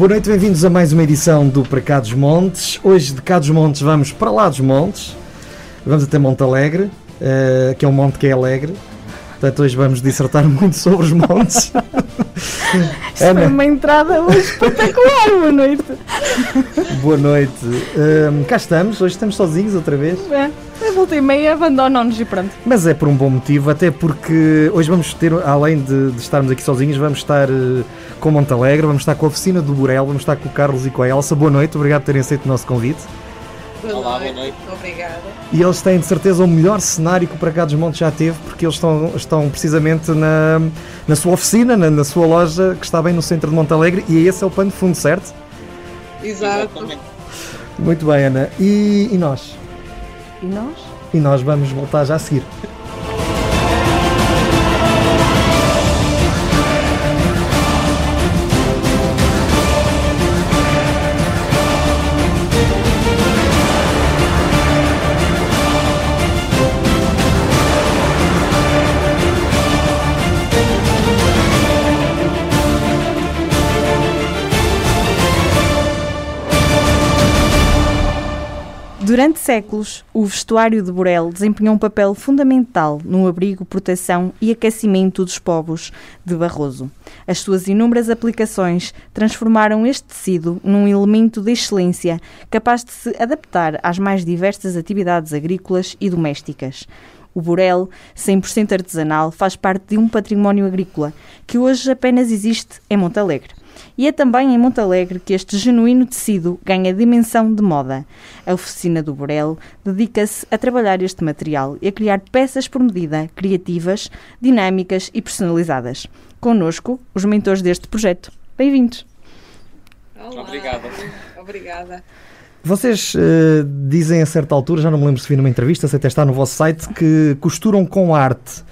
Boa noite, bem-vindos a mais uma edição do Para Cá dos Montes. Hoje de Cá dos Montes vamos para lá dos Montes. Vamos até Monte Alegre, uh, que é um monte que é alegre. Portanto, hoje vamos dissertar muito sobre os montes. Isto Ana. foi uma entrada hoje espetacular. Boa noite. Boa noite. Um, cá estamos, hoje estamos sozinhos outra vez. É. Volta e meia abandonam-nos e pronto. Mas é por um bom motivo, até porque hoje vamos ter, além de, de estarmos aqui sozinhos, vamos estar uh, com Montalegre, vamos estar com a oficina do Burel, vamos estar com o Carlos e com a Elsa. Boa noite, obrigado por terem aceito o nosso convite. Boa Olá, noite. boa noite. Obrigada. E eles têm de certeza o melhor cenário que o Para Cá dos Montes já teve, porque eles estão, estão precisamente na, na sua oficina, na, na sua loja, que está bem no centro de Montalegre, e esse é o pano de fundo, certo? Exato. Exatamente. Muito bem, Ana. E, e nós? E nós? E nós vamos voltar já a seguir. Durante séculos, o vestuário de Borel desempenhou um papel fundamental no abrigo, proteção e aquecimento dos povos de Barroso. As suas inúmeras aplicações transformaram este tecido num elemento de excelência capaz de se adaptar às mais diversas atividades agrícolas e domésticas. O Borel, 100% artesanal, faz parte de um património agrícola que hoje apenas existe em Montalegre. E é também em Montalegre que este genuíno tecido ganha dimensão de moda. A oficina do Borel dedica-se a trabalhar este material e a criar peças por medida, criativas, dinâmicas e personalizadas. Conosco, os mentores deste projeto. Bem-vindos! Obrigada. Obrigada. Vocês uh, dizem a certa altura, já não me lembro se vi numa entrevista, se até está no vosso site, que costuram com arte.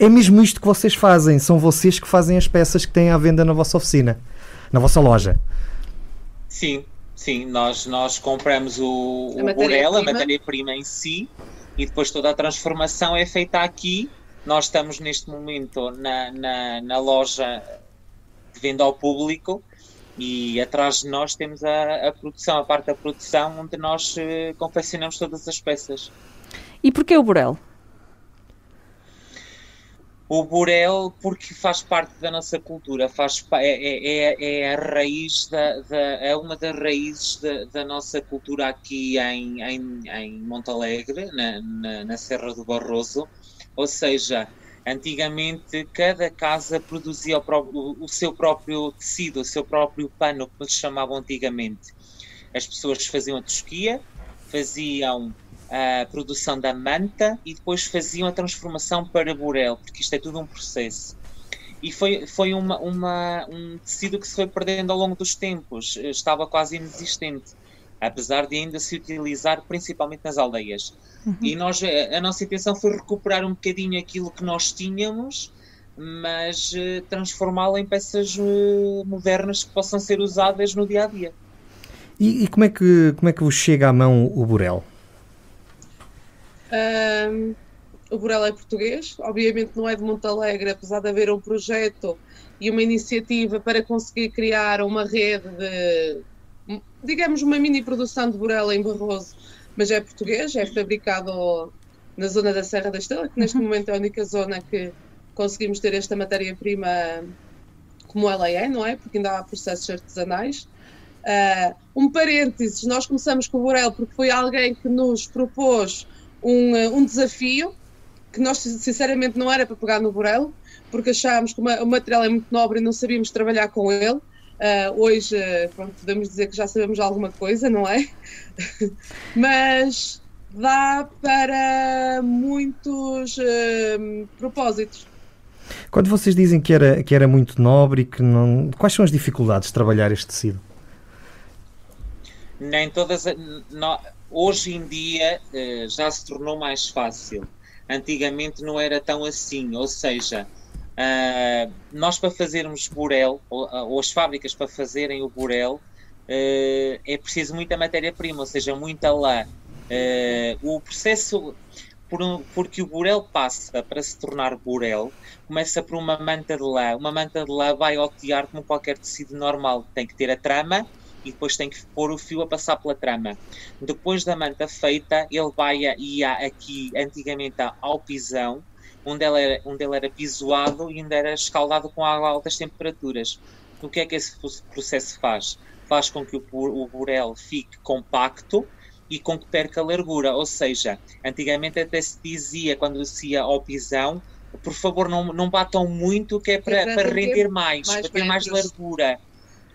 É mesmo isto que vocês fazem? São vocês que fazem as peças que têm à venda na vossa oficina? na vossa loja. Sim, sim, nós, nós compramos o, a o Borel, a matéria-prima em si, e depois toda a transformação é feita aqui. Nós estamos neste momento na, na, na loja de venda ao público e atrás de nós temos a, a produção, a parte da produção, onde nós uh, confeccionamos todas as peças. E porquê o Borel? O Borel porque faz parte da nossa cultura, faz, é, é, é, é a raiz da, da, é uma das raízes da, da nossa cultura aqui em, em, em Montalegre, na, na, na, Serra do Barroso, ou seja, antigamente cada casa produzia o, próprio, o seu próprio tecido, o seu próprio pano, como se chamavam antigamente. As pessoas faziam a tosquia, faziam a produção da manta e depois faziam a transformação para burel, porque isto é tudo um processo. E foi, foi uma, uma, um tecido que se foi perdendo ao longo dos tempos, estava quase inexistente, apesar de ainda se utilizar principalmente nas aldeias. Uhum. E nós, a nossa intenção foi recuperar um bocadinho aquilo que nós tínhamos, mas uh, transformá-lo em peças uh, modernas que possam ser usadas no dia a dia. E, e, como, é que, como é que vos chega à mão o burel? Um, o Borel é português, obviamente não é de Montalegre, apesar de haver um projeto e uma iniciativa para conseguir criar uma rede de, digamos, uma mini produção de Borel em Barroso, mas é português, é fabricado na zona da Serra da Estrela, que neste uhum. momento é a única zona que conseguimos ter esta matéria-prima como ela é, não é? Porque ainda há processos artesanais. Uh, um parênteses, nós começamos com o Borel porque foi alguém que nos propôs um, eh, um desafio que nós sinceramente não era para pegar no Borel, porque achámos que o material é muito nobre e não sabíamos trabalhar com ele. Uh, hoje, pronto, podemos dizer que já sabemos alguma coisa, não é? Mas dá para muitos uh, propósitos. Quando vocês dizem que era, que era muito nobre e que não. Quais são as dificuldades de trabalhar este tecido? Nem todas. Não, Hoje em dia uh, já se tornou mais fácil. Antigamente não era tão assim, ou seja, uh, nós para fazermos burel, ou, ou, as fábricas para fazerem o burel, é preciso muita matéria-prima, ou seja, muita lã. o processo, por porque o burel passa para se tornar burel, começa por uma manta de lã. Uma manta de lã vai ao tiar como qualquer tecido normal. Tem que ter a trama e depois tem que pôr o fio a passar pela trama. Depois da manta feita, ele vai a, ia aqui antigamente ao pisão, onde ele, era, onde ele era pisoado e onde era escaldado com água a altas temperaturas. O que é que esse processo faz? Faz com que o, o burel fique compacto e com que perca largura. Ou seja, antigamente até se dizia, quando se ia ao pisão, por favor, não, não batam muito, que é para, para, para render mais, mais para ter mais largura.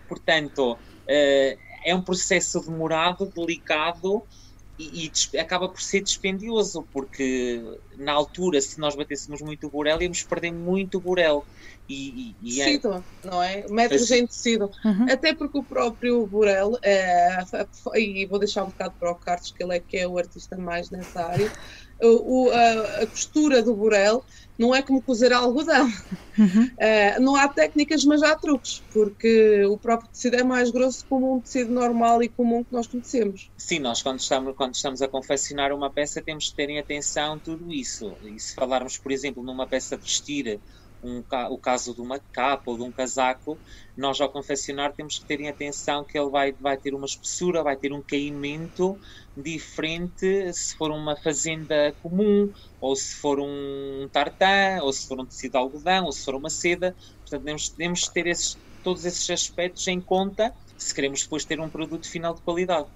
Portanto, uh, é um processo demorado, delicado e, e, acaba por ser dispendioso, porque na altura, se nós batêssemos muito o burel, íamos perder muito o burel. E, e, e é tecido, não é? Metros em tecido. Uhum. Até porque o próprio burel, é, e vou deixar um bocado para o Carlos, que ele é que é o artista mais nessa área, o, a, a, costura do burel não é como cozer algodão. Uhum. Uh, não há técnicas, mas há truques, porque o próprio tecido é mais grosso como um tecido normal e comum que nós conhecemos. Sim, nós quando estamos, quando estamos a confeccionar uma peça temos que ter em atenção tudo isso. E se falarmos, por exemplo, numa peça de vestir um, o caso de uma capa ou de um casaco, nós ao confeccionar temos que ter em atenção que ele vai, vai ter uma espessura, vai ter um caimento diferente se for uma fazenda comum, ou se for um tartan, ou se for um tecido de algodão, ou se for uma seda. Portanto, temos, temos que ter esses, todos esses aspectos em conta se queremos depois ter um produto final de qualidade.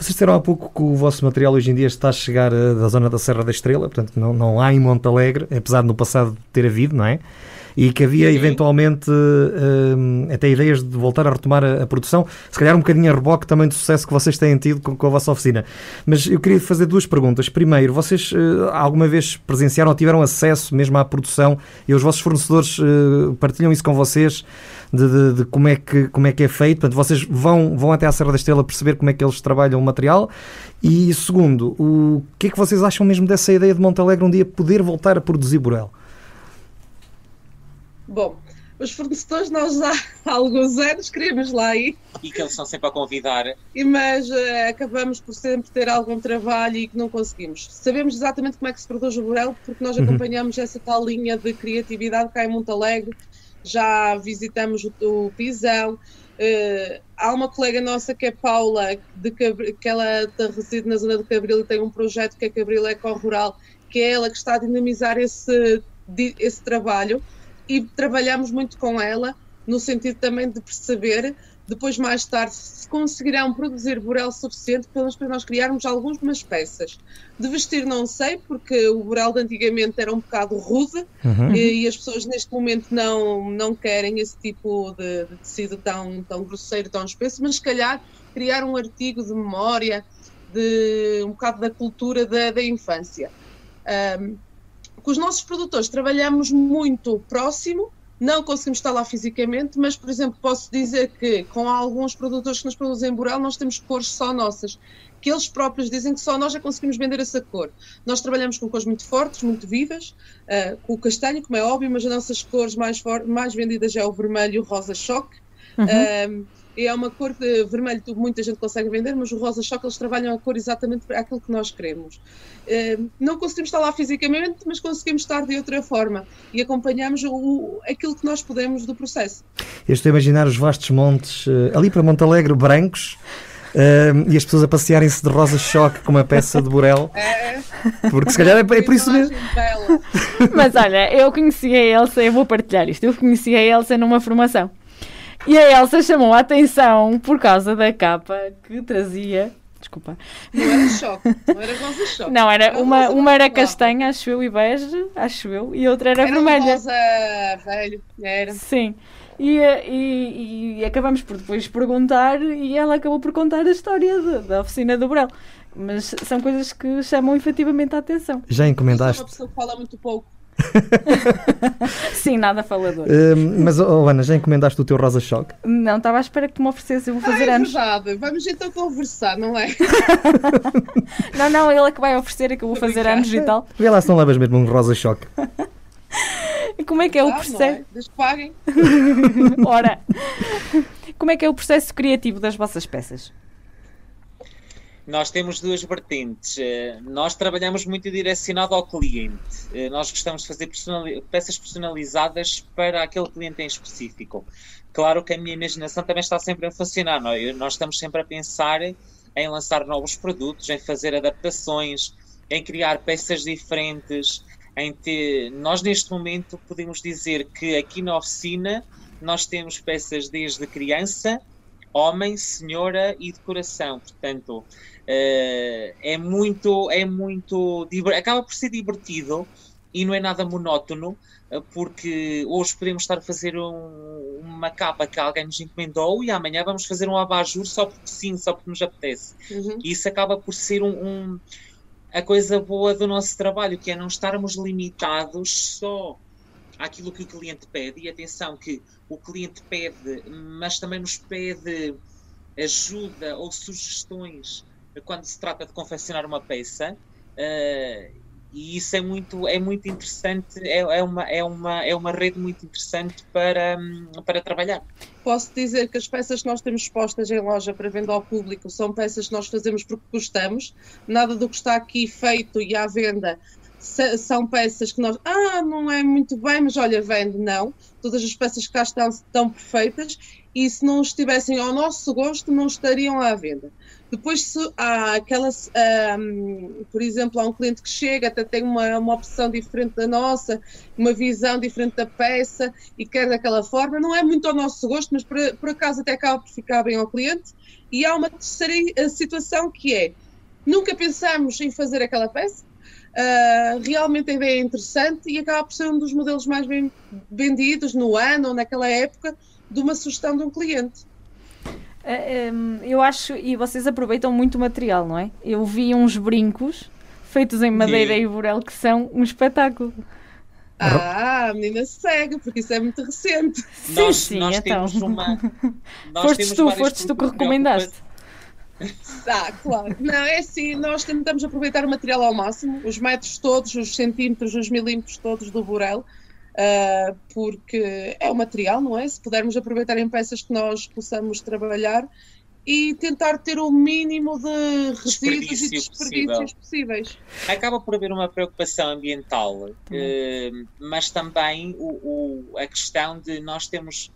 Vocês disseram há pouco que o vosso material hoje em dia está a chegar eh, da zona da Serra da Estrela, portanto não, não há em Monte Alegre, apesar de no passado ter havido, não é? E que havia eventualmente uh, até ideias de voltar a retomar a, a, produção, se calhar um bocadinho a reboque também do sucesso que vocês têm tido com, com a vossa oficina. Mas eu queria fazer duas perguntas. Primeiro, vocês uh, alguma vez presenciaram ou tiveram acesso mesmo à produção e os vossos fornecedores uh, partilham isso com vocês? De, de, de, como, é que, como é que é feito. Portanto, vocês vão, vão até à Serra da Estrela perceber como é que eles trabalham o material. E segundo, o que é que vocês acham mesmo dessa ideia de Montalegre um dia poder voltar a produzir Burel? Bom, os fornecedores nós há alguns anos queremos lá ir. E que eles são sempre a convidar. E, mas uh, acabamos por sempre ter algum trabalho e que não conseguimos. Sabemos exatamente como é que se produz o Burel porque nós uhum. acompanhamos uhum. essa tal linha de criatividade cá em Montalegre já visitamos o, Pisão. Uh, há uma colega nossa que é Paula, de Cabril, que ela reside na zona de Cabril e tem um projeto que é Cabril Eco Rural, que é ela que está a dinamizar esse, esse trabalho e trabalhamos muito com ela no sentido também de perceber depois, mais tarde, se conseguirão produzir burel suficiente para nós criarmos algumas peças. De vestir, não sei, porque o burel de antigamente era um bocado rude uhum. e, e, as pessoas neste momento não, não querem esse tipo de, de, tecido tão, tão grosseiro, tão espesso, mas se calhar criar um artigo de memória de um bocado da cultura da, da infância. Um, com os nossos produtores trabalhamos muito próximo não conseguimos estar lá fisicamente, mas, por exemplo, posso dizer que com alguns produtores que nos produzem burel, nós temos cores só nossas, que eles próprios dizem que só nós já conseguimos vender essa cor. Nós trabalhamos com cores muito fortes, muito vivas, uh, com o castanho, como é óbvio, mas as nossas cores mais, mais vendidas é o vermelho e o rosa choque. Uhum. Uh, é uma cor de vermelho que muita gente consegue vender, mas o rosa choque eles trabalham a cor exatamente para aquilo que nós queremos. Uh, não conseguimos estar lá fisicamente, mas conseguimos estar de outra forma e acompanhamos o, aquilo que nós podemos do processo. Eu estou a imaginar os vastos montes uh, ali para Montalegre, brancos. Uh, e as pessoas a passearem-se de rosa choque com uma peça de burel. É. Porque se calhar é, é por isso mesmo. Mas olha, eu conheci a Elsa, eu vou partilhar isto. Eu conheci a Elsa numa formação. E a Elsa chamou a atenção por causa da capa que trazia. Desculpa. Não era choque, não era rosa choque. Não, era, uma, uma era castanha, acho eu, e bege, acho eu, e outra era, era vermelha. Era rosa velho, era. Sim. E, e, e, acabamos por depois perguntar e ela acabou por contar a história de, da oficina do Brel. Mas são coisas que chamam efetivamente a atenção. Já encomendaste? Uma pessoa que fala muito pouco. Sim, nada falador. Uh, mas, oh, Ana, já encomendaste o teu Rosa Choque? Não, estava à espera que tu me oferecesse, eu vou fazer ah, é anos. verdade, vamos então conversar, não é? não, não, ele é que vai oferecer, é que eu vou fazer anos e tal. Vê lá se não levas mesmo um Rosa Choque. Como é que é o processo? É? Deixa paguem. Ora, como é que é o processo criativo das vossas peças? Nós temos duas vertentes. Eh, nós trabalhamos muito direcionado ao cliente. Eh, nós gostamos de fazer personali peças personalizadas para aquele cliente em específico. Claro que a minha imaginação também está sempre a funcionar. É? Nós estamos sempre a pensar em lançar novos produtos, em fazer adaptações, em criar peças diferentes. Em ter... Nós, neste momento, podemos dizer que aqui na oficina nós temos peças desde criança homem, senhora e decoração. Portanto, uh, é muito, é muito, acaba por ser divertido e não é nada monótono, eh, porque hoje podemos estar a fazer um, uma capa que alguém nos encomendou e amanhã vamos fazer um abajur só porque sim, só porque nos apetece. Uhum. E isso acaba por ser um, um, a coisa boa do nosso trabalho, que é não estarmos limitados só àquilo que o cliente pede. E atenção que o cliente pede, mas também nos pede ajuda ou sugestões quando se trata de confeccionar uma peça. Uh, e isso é muito, é muito interessante, é, é, uma, é, uma, é uma rede muito interessante para, para trabalhar. Posso dizer que as peças que nós temos expostas em loja para venda ao público são peças que nós fazemos porque gostamos, nada do que está aqui feito e à venda são peças que nós, ah, não é muito bem, mas olha, vende, não. Todas as peças que cá estão estão perfeitas e se não estivessem ao nosso gosto, não estariam à venda. Depois, se há aquelas, um, por exemplo, há um cliente que chega, até tem uma, uma opção diferente da nossa, uma visão diferente da peça e quer daquela forma, não é muito ao nosso gosto, mas por, por acaso até acaba por ficar bem ao cliente. E há uma terceira situação que é, nunca pensamos em fazer aquela peça, Uh, realmente a ideia é interessante e acaba por ser um dos modelos mais bem vendidos no ano ou naquela época de uma sugestão de um cliente. Uh, um, eu acho, e vocês aproveitam muito o material, não é? Eu vi uns brincos feitos em madeira e burel que são um espetáculo. Ah, a menina segue, porque isso é muito recente. Sim, nós, sim, nós então. temos uma. Nós foste tu, foste tu que recomendaste. Ah, claro. Não, é assim, nós tentamos aproveitar o material ao máximo, os metros todos, os centímetros, os milímetros todos do burel, uh, porque é o material, não é? Se pudermos aproveitar em peças que nós possamos trabalhar e tentar ter o mínimo de resíduos e desperdícios possíveis. Acaba por haver uma preocupação ambiental, uh, mas também o, o, a questão de nós temos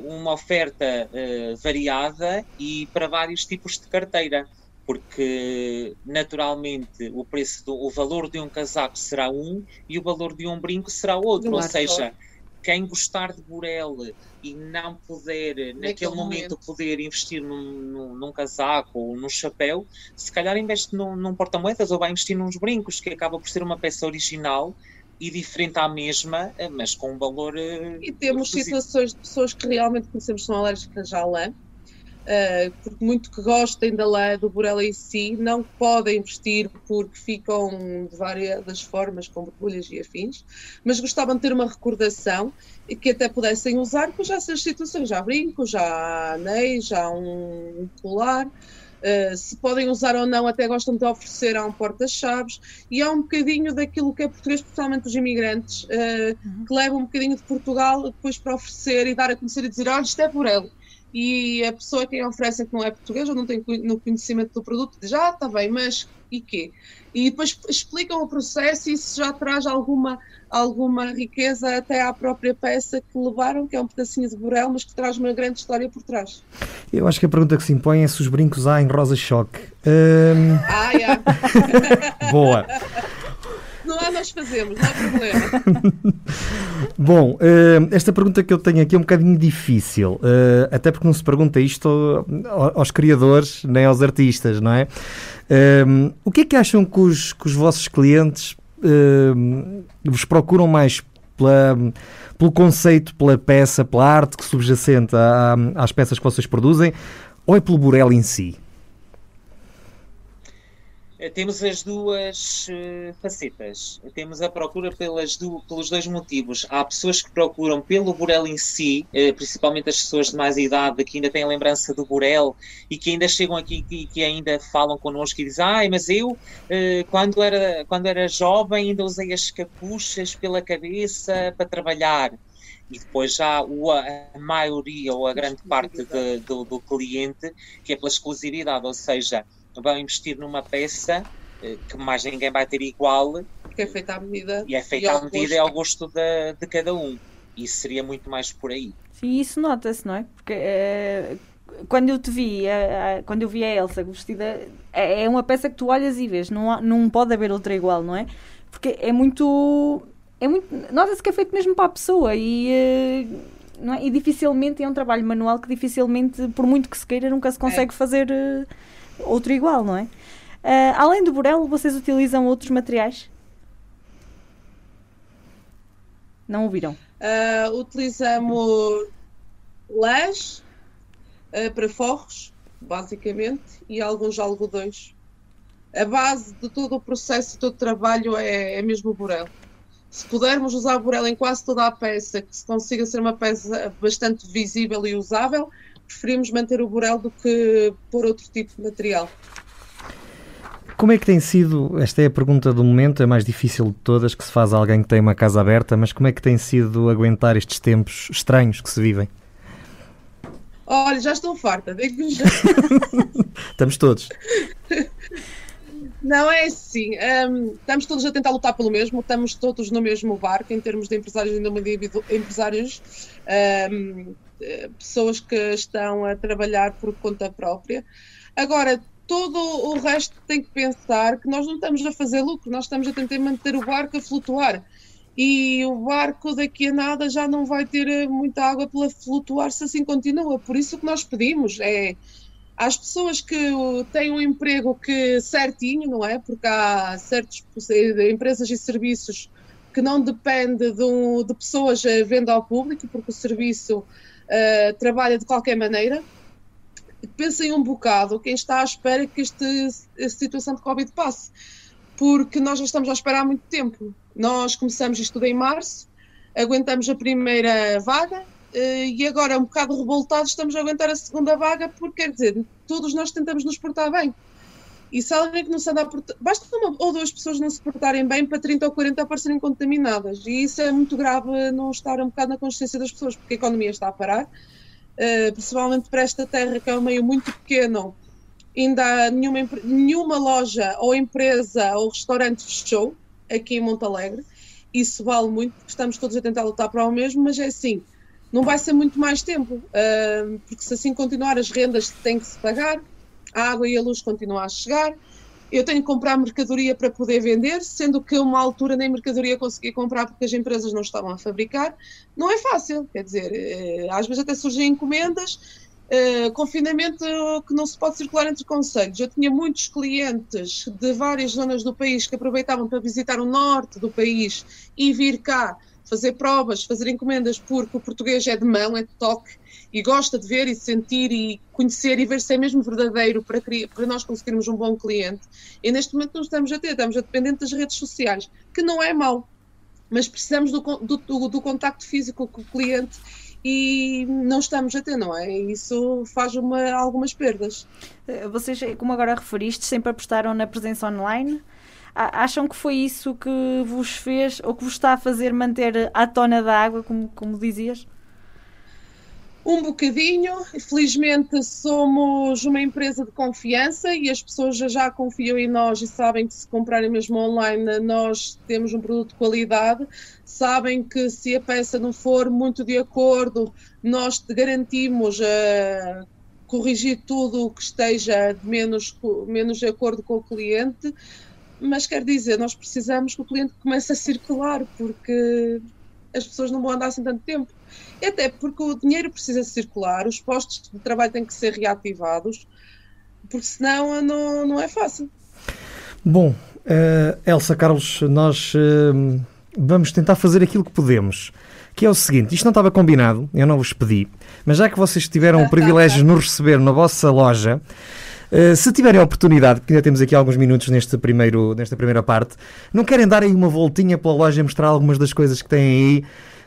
uma oferta uh, variada e para vários tipos de carteira, porque naturalmente o preço do, o valor de um casaco será um e o valor de um brinco será outro, ou seja, quem gostar de Burel e não puder naquele, naquele momento, momento, poder investir num, num, num, casaco ou num chapéu, se calhar investe num, num porta-moedas ou vai investir nos brincos, que acaba por ser uma peça original e diferente à mesma, eh, mas com um valor. Eh, e temos situações de pessoas que realmente conhecemos são alérgicas à lã, uh, porque muito que gostem da lã, do burela em si, não podem vestir porque ficam de várias formas, com borbulhas e afins, mas gostavam de ter uma recordação e que até pudessem usar, pois já essas situações, já brinco, já anéis, já um colar. Uh, se podem usar ou não, até gostam de oferecer a um porta-chaves, e há um bocadinho daquilo que é português, especialmente os imigrantes, uh, uhum. que levam um bocadinho de Portugal depois para oferecer e dar a conhecer e dizer: olha, isto é por ele. E a pessoa que oferece que não é português ou não tem no conhecimento do produto diz: ah, está bem, mas e quê? E depois explicam o processo e isso já traz alguma alguma riqueza até à própria peça que levaram, que é um pedacinho de burel, mas que traz uma grande história por trás. Eu acho que a pergunta que se impõe é se os brincos há em rosa choque. Um... Ah, yeah. Boa. Não há, nós fazemos, não há problema. Bom, esta pergunta que eu tenho aqui é um bocadinho difícil, até porque não se pergunta isto aos criadores nem aos artistas, não é? o que é que acham que os, que os vossos clientes vos procuram mais pela, pelo conceito, pela peça, pela arte que subjacente às peças que vocês produzem, ou é pelo Burel em si? Eh, temos as duas uh, facetas. Temos a procura pelas do, pelos dois motivos. Há pessoas que procuram pelo Burel em si, uh, principalmente as pessoas de mais idade que ainda têm lembrança do Burel e que ainda chegam aqui e que ainda falam connosco e dizem: Ai, mas eu, uh, quando, era, quando era jovem, ainda usei as capuchas pela cabeça para trabalhar e depois já a maioria ou a grande parte de, do, do cliente que é pela exclusividade, ou seja, vão investir numa peça eh, que mais ninguém vai ter igual. Que é feita à medida. E é feita à medida e ao gosto de, de cada um. Isso seria muito mais por aí. Sim, isso nota-se, não é? Porque é, quando eu te vi, a, a, quando eu vi a Elsa vestida, é, é, uma peça que tu olhas e vês, não, há, não pode haver outra igual, não é? Porque é muito. É muito Nota-se que é feito mesmo para a pessoa e. Eh, não é? E dificilmente é um trabalho manual que dificilmente, por muito que se queira, nunca se consegue é. fazer outro igual, não é? Uh, além do burel, vocês utilizam outros materiais? Não ouviram? Uh, utilizamos lãs uh, para forros, basicamente, e alguns algodões. A base de todo o processo, todo o trabalho é, é mesmo o burel. Se pudermos usar o burel em quase toda a peça, que se consiga ser uma peça bastante visível e usável, preferimos manter o burel do que pôr outro tipo de material. Como é que tem sido, esta é a pergunta do momento, é mais difícil de todas que se faz a alguém que tem uma casa aberta, mas como é que tem sido aguentar estes tempos estranhos que se vivem? Olha, já estou farta, digo já. Estamos todos. Não é assim. Um, estamos todos a tentar lutar pelo mesmo, estamos todos no mesmo barco em termos de empresários e empresários, um, pessoas que estão a trabalhar por conta própria. Agora, todo o resto tem que pensar que nós não estamos a fazer lucro, nós estamos a tentar manter o barco a flutuar. E o barco daqui a nada já não vai ter eh, muita água para flutuar se assim continua. Por isso que nós pedimos é às pessoas que têm um emprego que certinho, não é? Porque há certas empresas e serviços que não dependem de, de pessoas a venda ao público, porque o serviço uh, trabalha de qualquer maneira pensem um bocado quem está à espera que esta, situação de Covid passe, porque nós já estamos a esperar há muito tempo. Nós começamos isto em março, aguentamos a primeira vaga eh, e agora, um bocado revoltados, estamos a aguentar a segunda vaga, porque quer dizer, todos nós tentamos nos portar bem. E se alguém que não se anda a portar, basta uma ou duas pessoas não se portarem bem para 30 ou 40 aparecerem contaminadas. E isso é muito grave não estar um bocado na consciência das pessoas, porque a economia está a parar, uh, principalmente para esta terra que é um meio muito pequeno, ainda nenhuma, nenhuma loja ou empresa ou restaurante fechou aqui em Montalegre. Isso vale muito, porque estamos todos a tentar lutar para o mesmo, mas é assim, não vai ser muito mais tempo, uh, porque se assim continuar as rendas têm que se pagar, a água e a luz continuam a chegar, eu tenho que comprar mercadoria para poder vender, sendo que uma altura nem mercadoria consegui comprar porque as empresas não estavam a fabricar. Não é fácil, quer dizer, eh, às vezes até surgem encomendas, Uh, confinamento que não se pode circular entre conselhos. Eu tinha muitos clientes de várias zonas do país que aproveitavam para visitar o norte do país e vir cá fazer provas, fazer encomendas, porque o português é de mão, é de toque e gosta de ver e sentir e conhecer e ver se é mesmo verdadeiro para, para nós conseguirmos um bom cliente. E neste momento não estamos a ter, estamos a dependente das redes sociais, que não é mau, mas precisamos do, do, do, contacto físico com o cliente e não estamos a ter, não é? Isso faz uma, algumas perdas. Eh, vocês, como agora referiste, sempre apostaram na presença online? Acham que foi isso que vos fez ou que vos está a fazer manter a tona da água, como, como dizias? Um bocadinho, felizmente somos uma empresa de confiança e as pessoas já, já confiam em nós e sabem que se comprarem mesmo online nós temos um produto de qualidade, sabem que se a peça não for muito de acordo, nós te garantimos uh, corrigir tudo o que esteja menos, menos de acordo com o cliente, mas quer dizer, nós precisamos que o cliente comece a circular porque as pessoas não vão andar assim tanto tempo até porque o dinheiro precisa circular, os postos de trabalho têm que ser reativados, porque senão não, não é fácil. Bom, uh, Elsa Carlos, nós uh, vamos tentar fazer aquilo que podemos. Que é o seguinte, isto não estava combinado, eu não vos pedi, mas já que vocês tiveram o privilégio de nos receber na vossa loja, Uh, se tiverem a oportunidade, porque ainda temos aqui alguns minutos neste primeiro, nesta primeira parte, não querem dar aí uma voltinha pela loja e mostrar algumas das coisas que têm aí?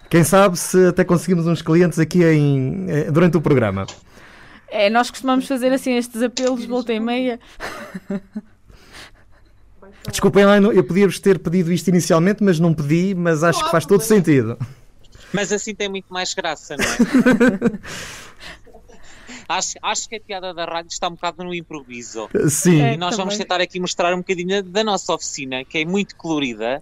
Quem sabe se até conseguimos uns clientes aqui em, eh, durante o programa. É, nós costumamos fazer assim estes apelos, volta e meia. Desculpem lá, eu podia-vos ter pedido isto inicialmente, mas não pedi, mas acho que faz todo sentido. Mas assim tem muito mais graça, não é? acho, acho que a piada da rádio está um bocado no improviso. Sim. É. E nós vamos também. tentar aqui mostrar um bocadinho da nossa oficina, que é muito colorida.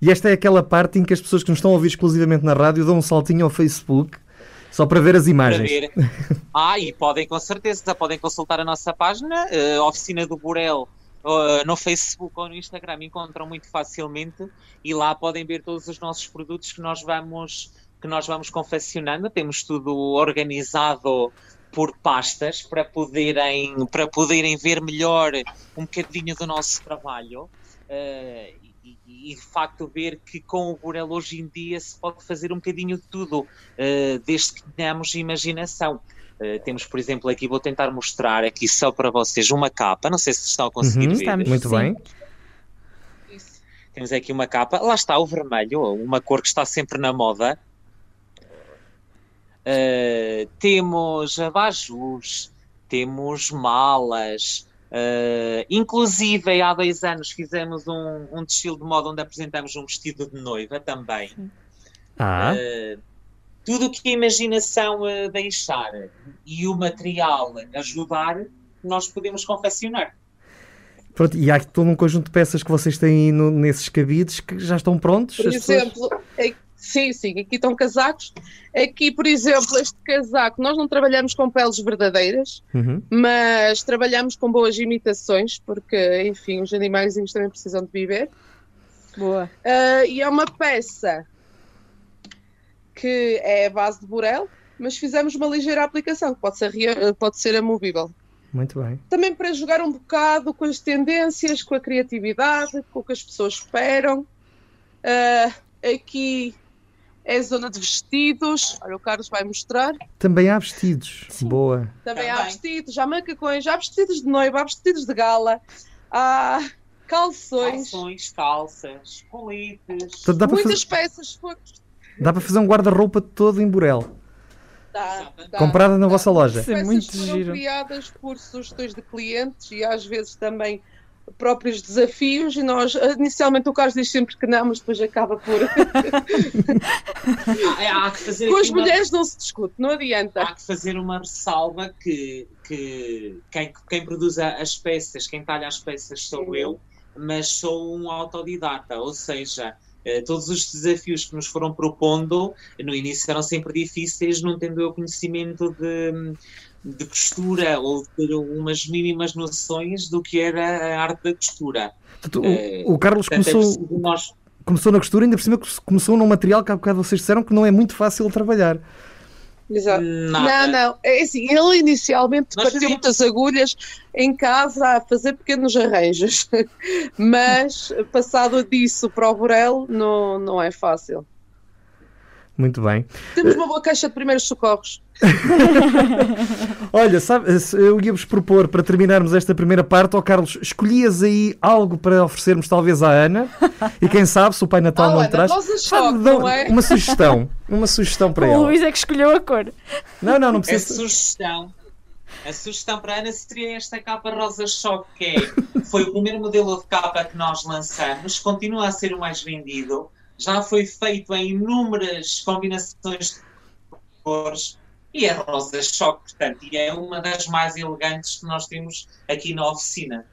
E esta é aquela parte em que as pessoas que nos estão a ouvir exclusivamente na rádio dão um saltinho ao Facebook só para ver as Para imagens. ver. Ah, e podem com certeza, podem consultar a nossa página, eh, Oficina do Burel, eh, no Facebook ou no Instagram, encontram muito facilmente e lá podem ver todos os nossos produtos que nós vamos, que nós vamos confeccionando. Temos tudo organizado por pastas para poderem, para poderem ver melhor um bocadinho do nosso trabalho. eh, e, e, de facto ver que com o Burel hoje em dia se pode fazer um bocadinho de tudo, eh, desde que tenhamos imaginação. Eh, temos, por exemplo, aqui vou tentar mostrar aqui só para vocês uma capa, não sei se estão a conseguir Uhum, ver. Estamos. Muito Sim. bem. Isso. Temos aqui uma capa, lá está o vermelho, uma cor que está sempre na moda. Uh, temos abajus, temos malas, uh, inclusive há dois anos fizemos um, um desfile de moda onde apresentamos um vestido de noiva também. Ah, Uh, tudo o que a imaginação uh, deixar e o material ajudar, nós podemos confeccionar. pronto. E há todo um conjunto de peças que vocês têm aí no- nesses cabides que já estão prontos. Por pessoas- exemplo, é- sim, sim, aqui estão casacos. Aqui, por exemplo, este casaco, nós não trabalhamos com peles verdadeiras, Uhum. mas trabalhamos com boas imitações, porque, enfim, os animaizinhos também precisam de viver. Boa. Ah, e é uma peça que é a base de burel, mas fizemos uma ligeira aplicação, que pode ser, pode ser amovível. Muito bem. Também para jogar um bocado com as tendências, com a criatividade, com o que as pessoas esperam. Ah, aqui é a zona de vestidos. Olha, o Carlos vai mostrar. Também há vestidos. Boa. Também há Também. vestidos, há macacões, há vestidos de noiva, há vestidos de gala, há calções, Calções, calças, coletes. Dá para, muitas fazer, peças. dá para fazer um guarda-roupa todo em Burel. Dá, dá. Comprada na vossa loja. Isso é peças muito foram giro. criadas por sugestões de clientes e às vezes também próprios desafios e nós, inicialmente o Carlos diz sempre que não, mas depois acaba por... Há, há fazer Com as aqui uma- mulheres não se discute, não adianta. há que fazer uma ressalva que, que quem, quem produz as peças, quem talha as peças sou Uhum. eu, mas sou um autodidata, ou seja, eh, todos os desafios que nos foram propondo no início eram sempre difíceis, não tendo eu conhecimento de, de costura ou ter umas mínimas noções do que era a arte da costura. Portanto, Eh, o, o Carlos Portanto, é começou, preciso nós começou na costura, ainda por cima começou num material que há bocado vocês disseram que não é muito fácil de trabalhar. Exato. nada. Não, não, é assim, ele inicialmente Nós partiu muitas agulhas em casa a fazer pequenos arranjos, mas passado disso para o Borel não, não é fácil. Muito bem. Temos uma boa caixa de primeiros socorros. Olha, sabe, eu ia-vos propor para terminarmos esta primeira parte, ó Carlos, escolhias aí algo para oferecermos talvez à Ana e quem sabe se o Pai Natal Ah, não Ana, traz. choque, não é? Uma sugestão, uma sugestão para O ela. Luís é que escolheu a cor. Não, não, não precisa. sugestão, a sugestão para a Ana seria esta capa rosa choque, que é, foi o primeiro modelo de capa que nós lançamos, continua a ser o mais vendido, já foi feito em inúmeras combinações de cores e é rosa choque, portanto, e é uma das mais elegantes que nós temos aqui na oficina.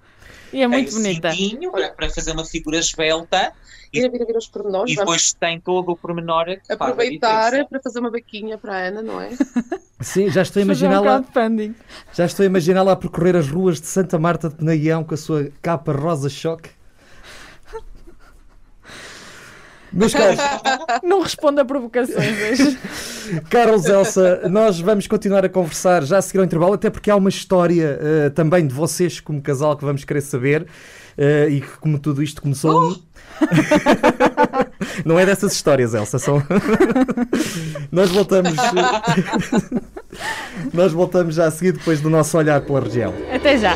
E é muito tem um bonita. cintinho para, para fazer uma figura esbelta E- Vira, vira, vira os pormenores. e vamos depois tem todo o pormenor que a aproveitar diferença. para fazer uma vaquinha para a Ana, não é? Sim, já estou a um imaginá-la crowdfunding. já estou a imaginá-la a percorrer as ruas de Santa Marta de Penaguião com a sua capa rosa choque. Meus caros, Não responde a provocações hoje. Carlos Elsa, nós vamos continuar a conversar já a seguir ao intervalo, até porque há uma história eh, também de vocês como casal que vamos querer saber eh, e que como tudo isto começou. Não é dessas histórias, Elsa, são. nós voltamos. nós voltamos já a seguir depois do nosso olhar pela região. Até já.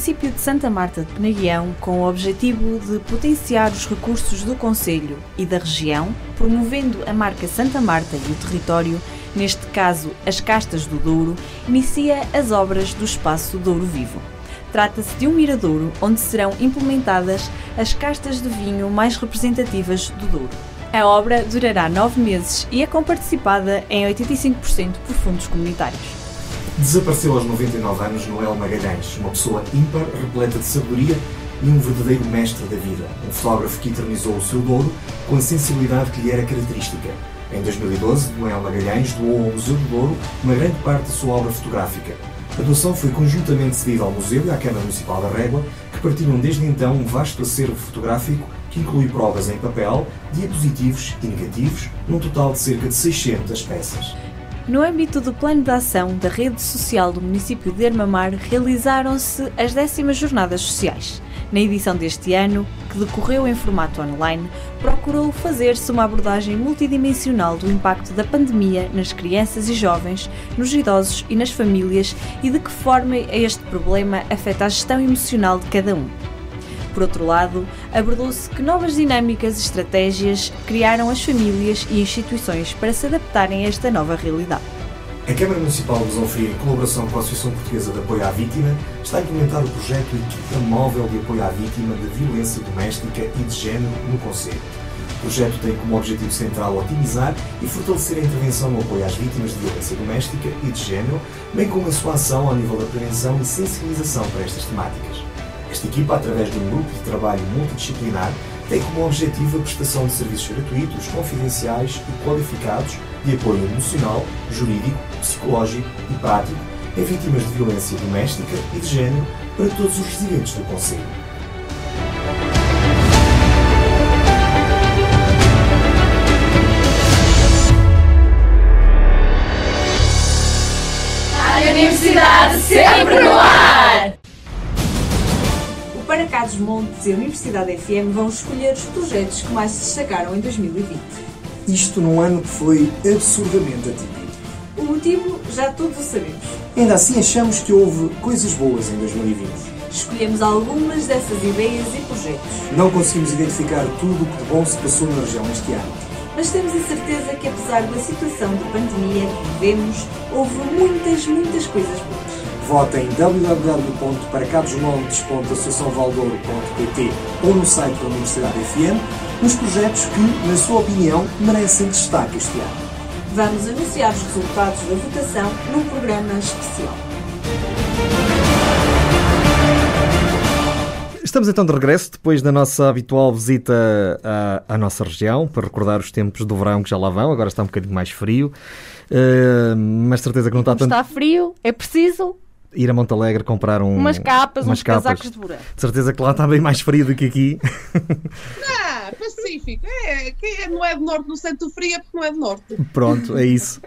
Município de Santa Marta de Penaguião, com o objetivo de potenciar os recursos do Conselho e da região, promovendo a marca Santa Marta e o território, neste caso as Castas do Douro, inicia as obras do Espaço Douro Vivo. Trata-se de um miradouro onde serão implementadas as castas de vinho mais representativas do Douro. A obra durará nove meses e é comparticipada em 85% por fundos comunitários. Desapareceu aos 99 anos Noel Magalhães, uma pessoa ímpar, repleta de sabedoria e um verdadeiro mestre da vida, um fotógrafo que eternizou o seu Douro com a sensibilidade que lhe era característica. Em 2012, Noel Magalhães doou ao Museu do Douro uma grande parte da sua obra fotográfica. A doação foi conjuntamente cedida ao Museu e à Câmara Municipal da Régua, que partilham desde então um vasto acervo fotográfico que inclui provas em papel, diapositivos e negativos, num total de cerca de 600 peças. No âmbito do plano de ação da rede social do município de Armamar, realizaram-se as décimas jornadas sociais. Na edição deste ano, que decorreu em formato online, procurou fazer-se uma abordagem multidimensional do impacto da pandemia nas crianças e jovens, nos idosos e nas famílias e de que forma este problema afeta a gestão emocional de cada um. Por outro lado, abordou-se que novas dinâmicas e estratégias criaram as famílias e instituições para se adaptarem a esta nova realidade. A Câmara Municipal de Zonfria, em colaboração com a Associação Portuguesa de Apoio à Vítima, está a implementar o projeto Equipa Móvel de Apoio à Vítima de Violência Doméstica e de Género no Conselho. O projeto tem como objetivo central otimizar e fortalecer a intervenção no apoio às vítimas de violência doméstica e de género, bem como a sua ação ao nível da prevenção e sensibilização para estas temáticas. Esta equipa, através de um grupo de trabalho multidisciplinar, tem como objetivo a prestação de serviços gratuitos, confidenciais e qualificados de apoio emocional, jurídico, psicológico e prático em vítimas de violência doméstica e de género para todos os residentes do Conselho. A Universidade sempre no ar! O Paracados Montes e a Universidade FM vão escolher os projetos que mais se destacaram em 2020. Isto num ano que foi absurdamente atípico. O motivo já todos o sabemos. Ainda assim achamos que houve coisas boas em 2020. Escolhemos algumas dessas ideias e projetos, Não conseguimos identificar tudo o que de bom se passou na região este ano. mas temos a certeza que apesar da situação de pandemia que vivemos, houve muitas, muitas coisas boas. Vote em www.paracadosmontes.associaçãovaldouro.pt ou no site da Universidade FM nos projetos que, na sua opinião, merecem destaque este ano. Vamos anunciar os resultados da votação num programa especial. Estamos então de regresso depois da nossa habitual visita à, à nossa região para recordar os tempos do verão que já lá vão. Agora está um bocadinho mais frio, uh, mas certeza que não está tanto. Está frio, é preciso Ir a Montalegre comprar um, umas capas, umas uns capas. casacos de verão. De certeza que lá está bem mais frio do que aqui. Ah, Pacífico. É, quem é- não é do norte no centro frio é porque não é do norte. Pronto, é isso.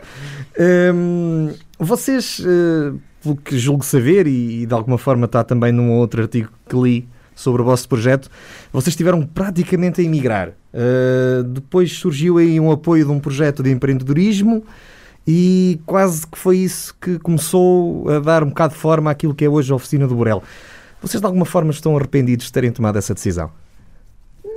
Hum, vocês, eh, pelo que julgo saber, e, e de alguma forma está também num outro artigo que li sobre o vosso projeto, vocês estiveram praticamente a emigrar. Uh, depois surgiu aí um apoio de um projeto de empreendedorismo e quase que foi isso que começou a dar um bocado de forma àquilo que é hoje a oficina do Borel. Vocês de alguma forma estão arrependidos de terem tomado essa decisão?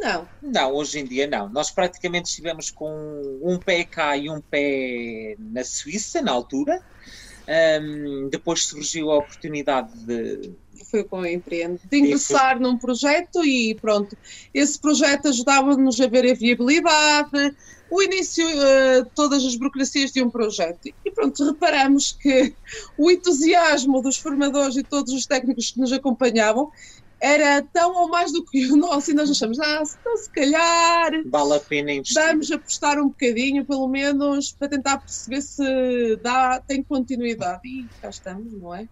Não. Não, hoje em dia não. Nós praticamente estivemos com um pé cá e um pé na Suíça, na altura. Ahm, depois surgiu a oportunidade de. Foi com o empreende. De ingressar num projeto e pronto. Esse projeto ajudava-nos a ver a viabilidade, o início, eh, todas as burocracias de um projeto. E pronto, reparamos que o entusiasmo dos formadores e todos os técnicos que nos acompanhavam era tão ou mais do que o nosso, e nós achamos, ah, então se calhar Vale a pena investir. vamos apostar um bocadinho, pelo menos, para tentar perceber se dá, tem continuidade. E cá estamos, não é?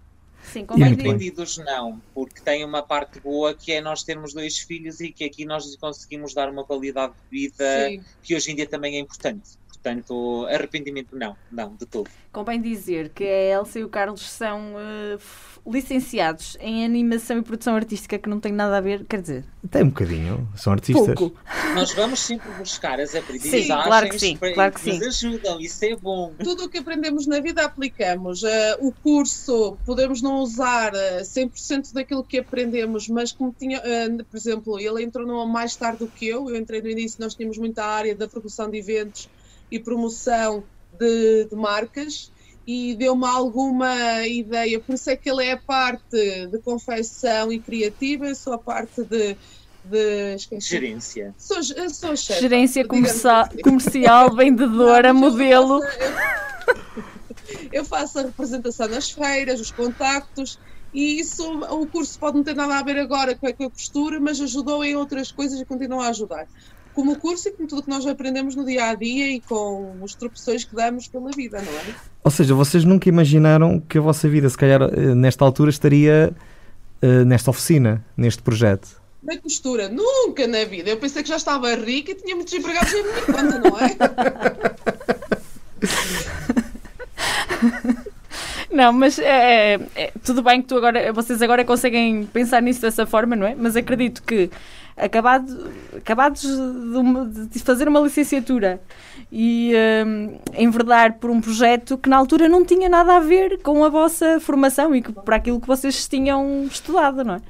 Sim. Entendidos não, porque tem uma parte boa que é nós termos dois filhos e que aqui nós conseguimos dar uma qualidade de vida Sim. que hoje em dia também é importante. Portanto, arrependimento não, não, de todo. Convém dizer que a Elsa e o Carlos são eh, f- licenciados em animação e produção artística que não tem nada a ver, quer dizer, Tem um bocadinho, são artistas. pouco. Nós vamos sempre buscar as aprendizagens claro que sim, claro que nos sim. ajudam, isso é bom. Tudo o que aprendemos na vida aplicamos. Eh, o curso podemos não usar eh, 100% daquilo que aprendemos, mas como tinha, eh, por exemplo, ele entrou no mais tarde do que eu, eu entrei no início, nós tínhamos muita área da produção de eventos e promoção de, de marcas e deu-me alguma ideia. Por isso é que ele é a parte de confecção e criativa, eu sou a parte de. de esqueci. Gerência. Sou, sou chefe. Gerência comercial, assim. comercial vendedora, Não, modelo. faço- Eu, eu faço a representação nas feiras, os contactos, e isso o curso pode não ter nada a ver agora com a, com a costura, mas ajudou em outras coisas e continua a ajudar. Como o curso e como tudo que nós aprendemos no dia a dia e com os tropeções que damos pela vida, não é? Ou seja, vocês nunca imaginaram que a vossa vida, se calhar, eh, nesta altura, estaria eh, nesta oficina, neste projeto? Na costura, nunca na vida. Eu pensei que já estava rica e tinha muitos empregados em minha conta, não é? Não, mas é, é, tudo bem que tu agora, vocês agora conseguem pensar nisso dessa forma, não é? Mas acredito que acabado, acabados de, uma- de fazer uma licenciatura e hum, enverdar por um projeto que na altura não tinha nada a ver com a vossa formação e que, para aquilo que vocês tinham estudado, não é?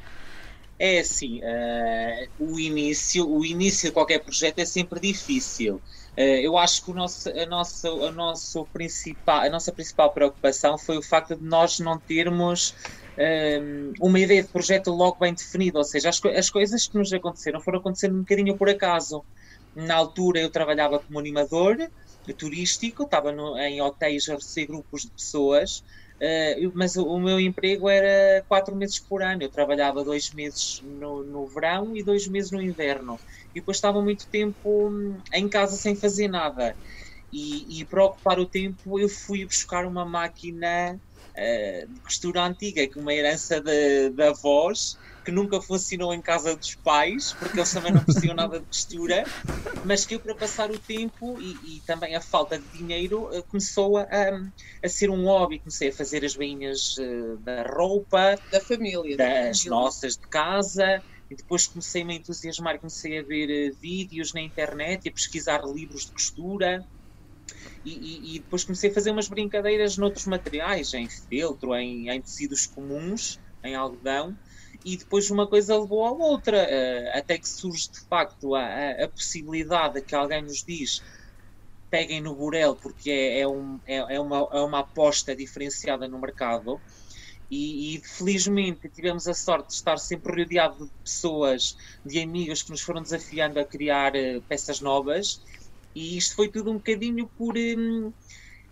É assim, eh, o, início, o início de qualquer projeto é sempre difícil. Eh, eu acho que o nosso, a, nossa, a, nosso principal, a nossa principal preocupação foi o facto de nós não termos ehm, uma ideia de projeto logo bem definida. Ou seja, as, as coisas que nos aconteceram foram acontecendo um bocadinho por acaso. Na altura eu trabalhava como animador turístico, estava no- em hotéis a receber grupos de pessoas. Eu- mas o, meu emprego era quatro meses por ano. Eu trabalhava dois meses no, no verão e dois meses no inverno. E depois estava muito tempo hum, em casa sem fazer nada. E, e para ocupar o tempo, eu fui buscar uma máquina de costura antiga, que uma herança da avós, que nunca funcionou em casa dos pais, porque eles também não percebiam nada de costura, mas que eu, para passar o tempo e, e também a falta de dinheiro, uh, começou a, a- a ser um hobby. Comecei a fazer as bainhas uh, da roupa, Da família. da das família. nossas de casa, e depois comecei-me a entusiasmar, comecei a ver eh, vídeos na internet e a pesquisar livros de costura. E, e- e depois comecei a fazer umas brincadeiras noutros materiais, em feltro, em, em tecidos comuns, em algodão, e depois uma coisa levou à outra, eh, até que surge de facto a, a- possibilidade que alguém nos diz peguem no Burel porque é, é, um- é- é uma, é uma aposta diferenciada no mercado. E, e, felizmente tivemos a sorte de estar sempre rodeado de pessoas, de amigos que nos foram desafiando a criar eh, peças novas. E isto foi tudo um bocadinho por. hum,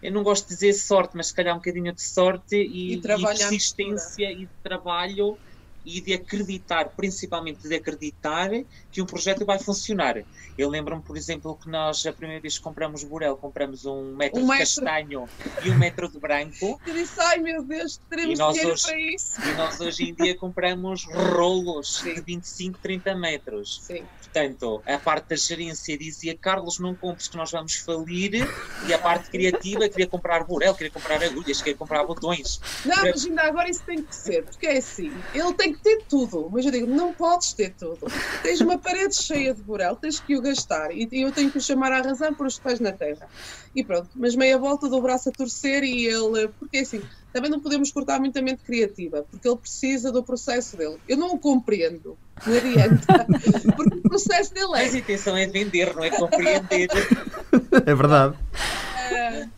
eu não gosto de dizer sorte, mas se calhar um bocadinho de sorte e, E à persistência e de trabalho e de acreditar, principalmente de acreditar que um projeto vai funcionar. Eu lembro-me, por exemplo, que nós, a primeira vez que compramos Burel, compramos um metro Um de metro. castanho e um metro de branco. Eu disse, ai meu Deus, teremos E nós dinheiro hoje- para isso. E nós hoje em dia compramos rolos de 25, 30 metros. Sim. Portanto, a parte da gerência dizia Carlos, não compres que nós vamos falir. E a parte criativa queria comprar burel, queria comprar agulhas, queria comprar botões. Não, mas ainda agora isso tem que ser, porque é assim, ele tem que ter tudo, mas eu digo, não podes ter tudo. Tens uma parede cheia de burel, tens que o gastar, e eu tenho que o chamar à razão por os pés na terra. E pronto, mas meia volta do braço a torcer e ele, porque é assim, também não podemos cortar muito a mente criativa, porque ele precisa do processo dele. Eu não o compreendo, não adianta, porque o processo dele Mas é a intenção é vender, não é compreender. É verdade. Ah,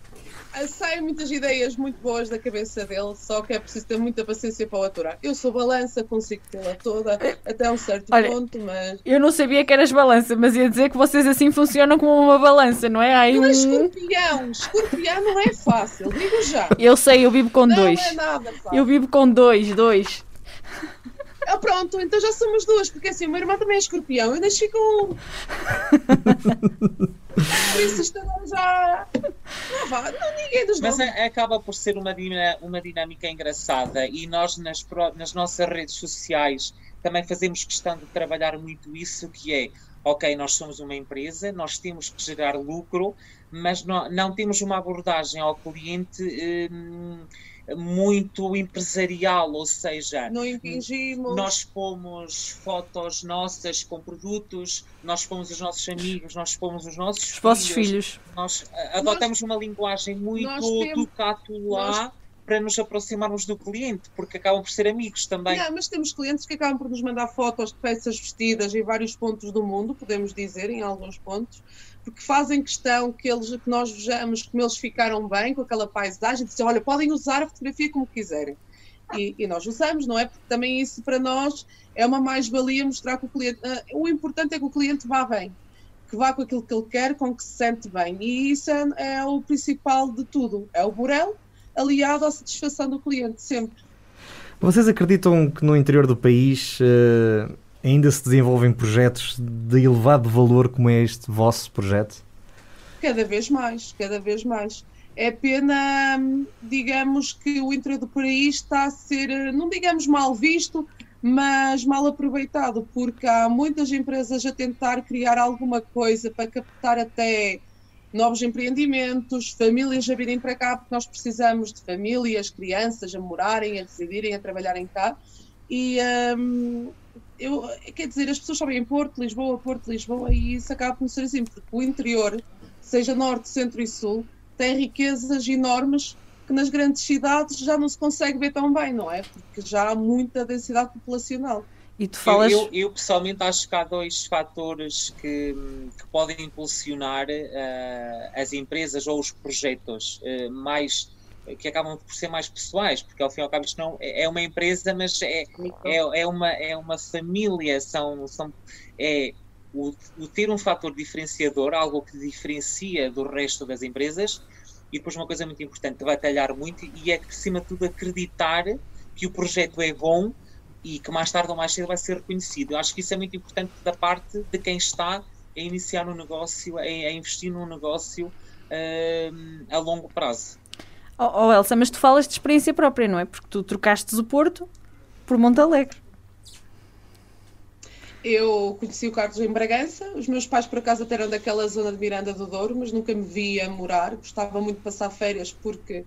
saem muitas ideias muito boas da cabeça dele, só que é preciso ter muita paciência para o aturar. Eu sou balança, consigo tê-la toda até um certo Olha, ponto, mas. Eu não sabia que eras balança, mas ia dizer que vocês assim funcionam como uma balança, não é? Aí é um... escorpião, escorpião não é fácil, digo já. Eu sei, eu vivo com não dois. é nada fácil. Eu vivo com dois, dois. Ah, pronto, então já somos duas, porque assim, o meu irmão também é escorpião, eu nasci com um. Por isso isto já. Não vá, não, ninguém dos Mas a- acaba por ser uma, uma dinâmica engraçada e nós nas, nas nossas redes sociais também fazemos questão de trabalhar muito isso que é ok, nós somos uma empresa, nós temos que gerar lucro, mas não, não temos uma abordagem ao cliente hum, muito empresarial, ou seja, Não impingimos. nós pomos fotos nossas com produtos, nós pomos os nossos amigos, nós pomos os nossos Os vossos filhos. nós ah, adotamos uma linguagem muito nós temos- do cato lá para nos aproximarmos do cliente, porque acabam por ser amigos também. Não, mas temos clientes que acabam por nos mandar fotos de peças vestidas em vários pontos do mundo, podemos dizer, em alguns pontos, porque fazem questão que, eles, que nós vejamos como eles ficaram bem com aquela paisagem, dizem, olha, podem usar a fotografia como quiserem. E, e, nós usamos, não é? Porque também isso para nós é uma mais-valia mostrar que o cliente. Uh, o importante é que o cliente vá bem, que vá com aquilo que ele quer, com que se sente bem. E isso é, é o principal de tudo. É o Burel aliado à satisfação do cliente, sempre. Vocês acreditam que no interior do país uh, ainda se desenvolvem projetos de elevado valor como é este vosso projeto? Cada vez mais, cada vez mais. É pena, digamos, que o interior do país está a ser, não digamos mal visto, mas mal aproveitado, porque há muitas empresas a tentar criar alguma coisa para captar até novos empreendimentos, famílias a virem para cá, porque nós precisamos de famílias, crianças a morarem, a residirem, a trabalharem cá. E um, eu, quer dizer, as pessoas sabem em Porto, Lisboa, Porto, Lisboa, e isso acaba por ser assim, porque o interior, seja norte, centro e sul, tem riquezas enormes que nas grandes cidades já não se consegue ver tão bem, não é? Porque já há muita densidade populacional. E tu falas... eu, eu, eu, pessoalmente acho que há dois fatores que, que podem impulsionar uh, as empresas ou os projetos uh, mais que acabam por ser mais pessoais, porque ao fim e ao cabo isto não é, é uma empresa, mas é, é, é, uma, é uma família, são, são, é o, o ter um fator diferenciador, algo que diferencia do resto das empresas, e depois uma coisa muito importante, que vai talhar muito, e é que, acima de tudo, acreditar que o projeto é bom e que mais tarde ou mais cedo vai ser reconhecido. Eu acho que isso é muito importante da parte de quem está a iniciar um negócio, a, investir num negócio uh, a longo prazo. Oh, oh, Elsa, mas tu falas de experiência própria, não é? Porque tu trocaste o Porto por Montalegre. Eu conheci o Carlos em Bragança. Os meus pais, por acaso, até eram daquela zona de Miranda do Douro, mas nunca me via morar. Gostava muito de passar férias porque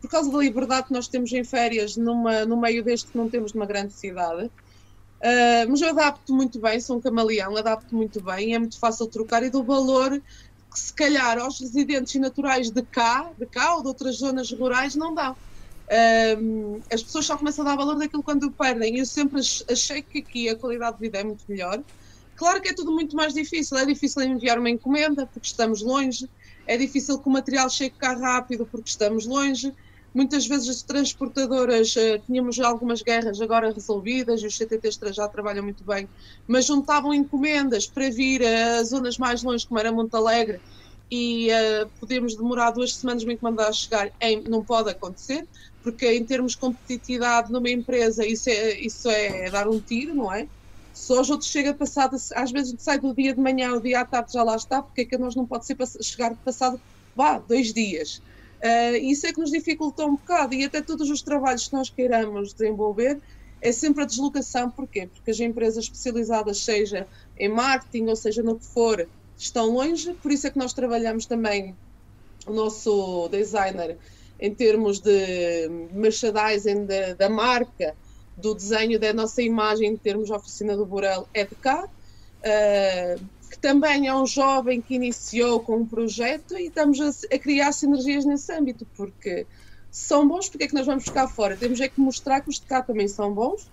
por causa da liberdade que nós temos em férias numa, no meio deste que não temos numa grande cidade. Uh, mas eu adapto muito bem, sou um camaleão, adapto muito bem, é muito fácil trocar e dou valor que se calhar aos residentes naturais de cá, de cá ou de outras zonas rurais não dão. Uh, as pessoas só começam a dar valor daquilo quando perdem. Eu sempre achei que aqui a qualidade de vida é muito melhor. Claro que é tudo muito mais difícil. É difícil enviar uma encomenda porque estamos longe. É difícil que o material chegue cá rápido porque estamos longe. Muitas vezes as transportadoras, uh, tínhamos algumas guerras agora resolvidas e os CTTs já trabalham muito bem, mas juntavam encomendas para vir a zonas mais longe, como era Montalegre, e uh, podemos demorar duas semanas uma encomenda a chegar. Em, não pode acontecer, porque em termos de competitividade numa empresa isso é, isso é dar um tiro, não é? Só os outros chega passado, às vezes sai do dia de manhã ao dia à tarde já lá está, porque é que nós não pode ser chegar passado, vá, dois dias. Uh, isso é que nos dificulta um bocado e até todos os trabalhos que nós queiramos desenvolver é sempre a deslocação, porquê? Porque as empresas especializadas, seja em marketing ou seja no que for, estão longe, por isso é que nós trabalhamos também o nosso designer em termos de merchandising da, da marca, do desenho da nossa imagem em termos de oficina do Borel é de cá, uh, que também é um jovem que iniciou com um projeto e estamos a, a, criar sinergias nesse âmbito, porque são bons, porque é que nós vamos ficar fora? Temos é que mostrar que os de cá também são bons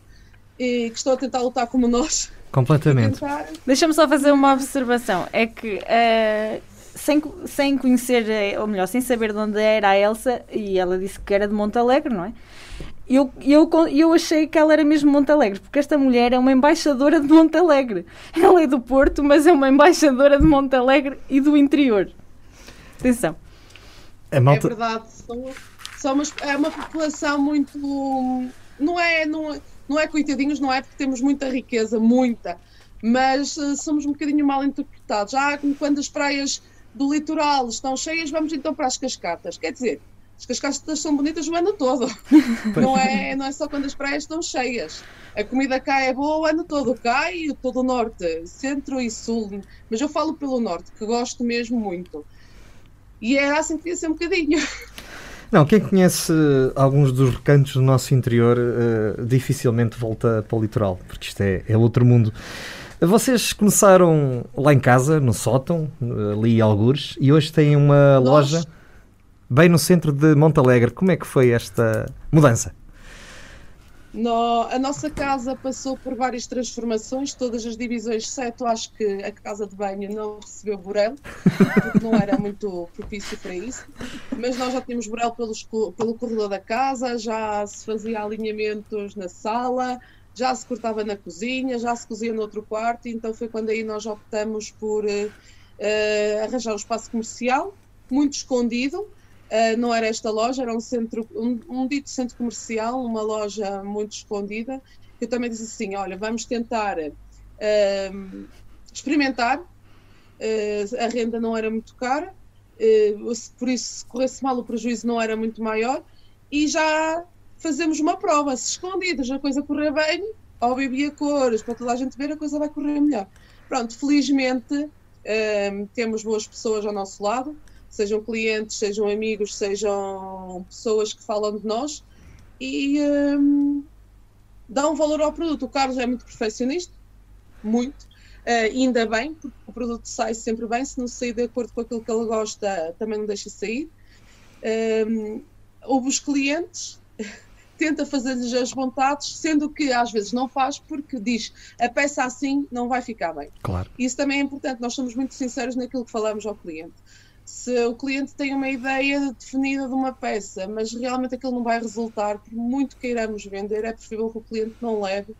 e que estão a tentar lutar como nós. Completamente. Tentar... Deixa-me só fazer uma observação. É que uh, sem, sem conhecer, eh, ou melhor, sem saber de onde era a Elsa, e ela disse que era de Montalegre, não é? Eu, eu, eu achei que ela era mesmo Montalegre, porque esta mulher é uma embaixadora de Montalegre. Ela é do Porto, mas é uma embaixadora de Montalegre e do interior. Atenção. É, malta... é verdade, são, são uma, é uma população muito. Não é, não, não é coitadinhos, não é porque temos muita riqueza, muita, mas uh, somos um bocadinho mal interpretados. Já quando as praias do litoral estão cheias, vamos então para as cascatas. Quer dizer, as cascatas são bonitas o ano todo. Não é, não é só quando as praias estão cheias. A comida cá é boa o ano todo, cá e todo o norte, centro e sul. Mas eu falo pelo norte, que gosto mesmo muito. E é assim que devia ser um bocadinho. Não, quem conhece alguns dos recantos do nosso interior uh, dificilmente volta para o litoral, porque isto é, é outro mundo. Vocês começaram lá em casa, no sótão, ali em Algures, e hoje têm uma Nós... loja bem no centro de Montalegre. Como é que foi esta mudança? No, a nossa casa passou por várias transformações, todas as divisões, exceto acho que a casa de banho não recebeu burel, porque não era muito propício para isso. Mas nós já tínhamos burel pelos, pelo corredor da casa, já se fazia alinhamentos na sala, já se cortava na cozinha, já se cozia no outro quarto, então foi quando aí nós optamos por uh, arranjar um espaço comercial, muito escondido, Uh, não era esta loja, era um centro, um, um, dito centro comercial, uma loja muito escondida. Eu também disse assim: olha, vamos tentar uh, experimentar. Uh, a renda não era muito cara, por isso, se corresse mal, o prejuízo não era muito maior. E já fazemos uma prova, se escondidas a coisa correr bem, ao bebia cores, para toda a gente ver, a coisa vai correr melhor. Pronto, felizmente temos boas pessoas ao nosso lado sejam clientes, sejam amigos, sejam pessoas que falam de nós e um, dão valor ao produto. O Carlos é muito perfeccionista, muito, uh, ainda bem, porque o produto sai sempre bem, se não sair de acordo com aquilo que ele gosta, também não deixa sair. Um, houve os clientes, tenta fazer-lhes as vontades, sendo que às vezes não faz porque diz a peça assim não vai ficar bem. Claro. Isso também é importante, nós somos muito sinceros naquilo que falamos ao cliente se o cliente tem uma ideia definida de uma peça, mas realmente aquilo não vai resultar, por muito queiramos vender, é preferível que o cliente não leve,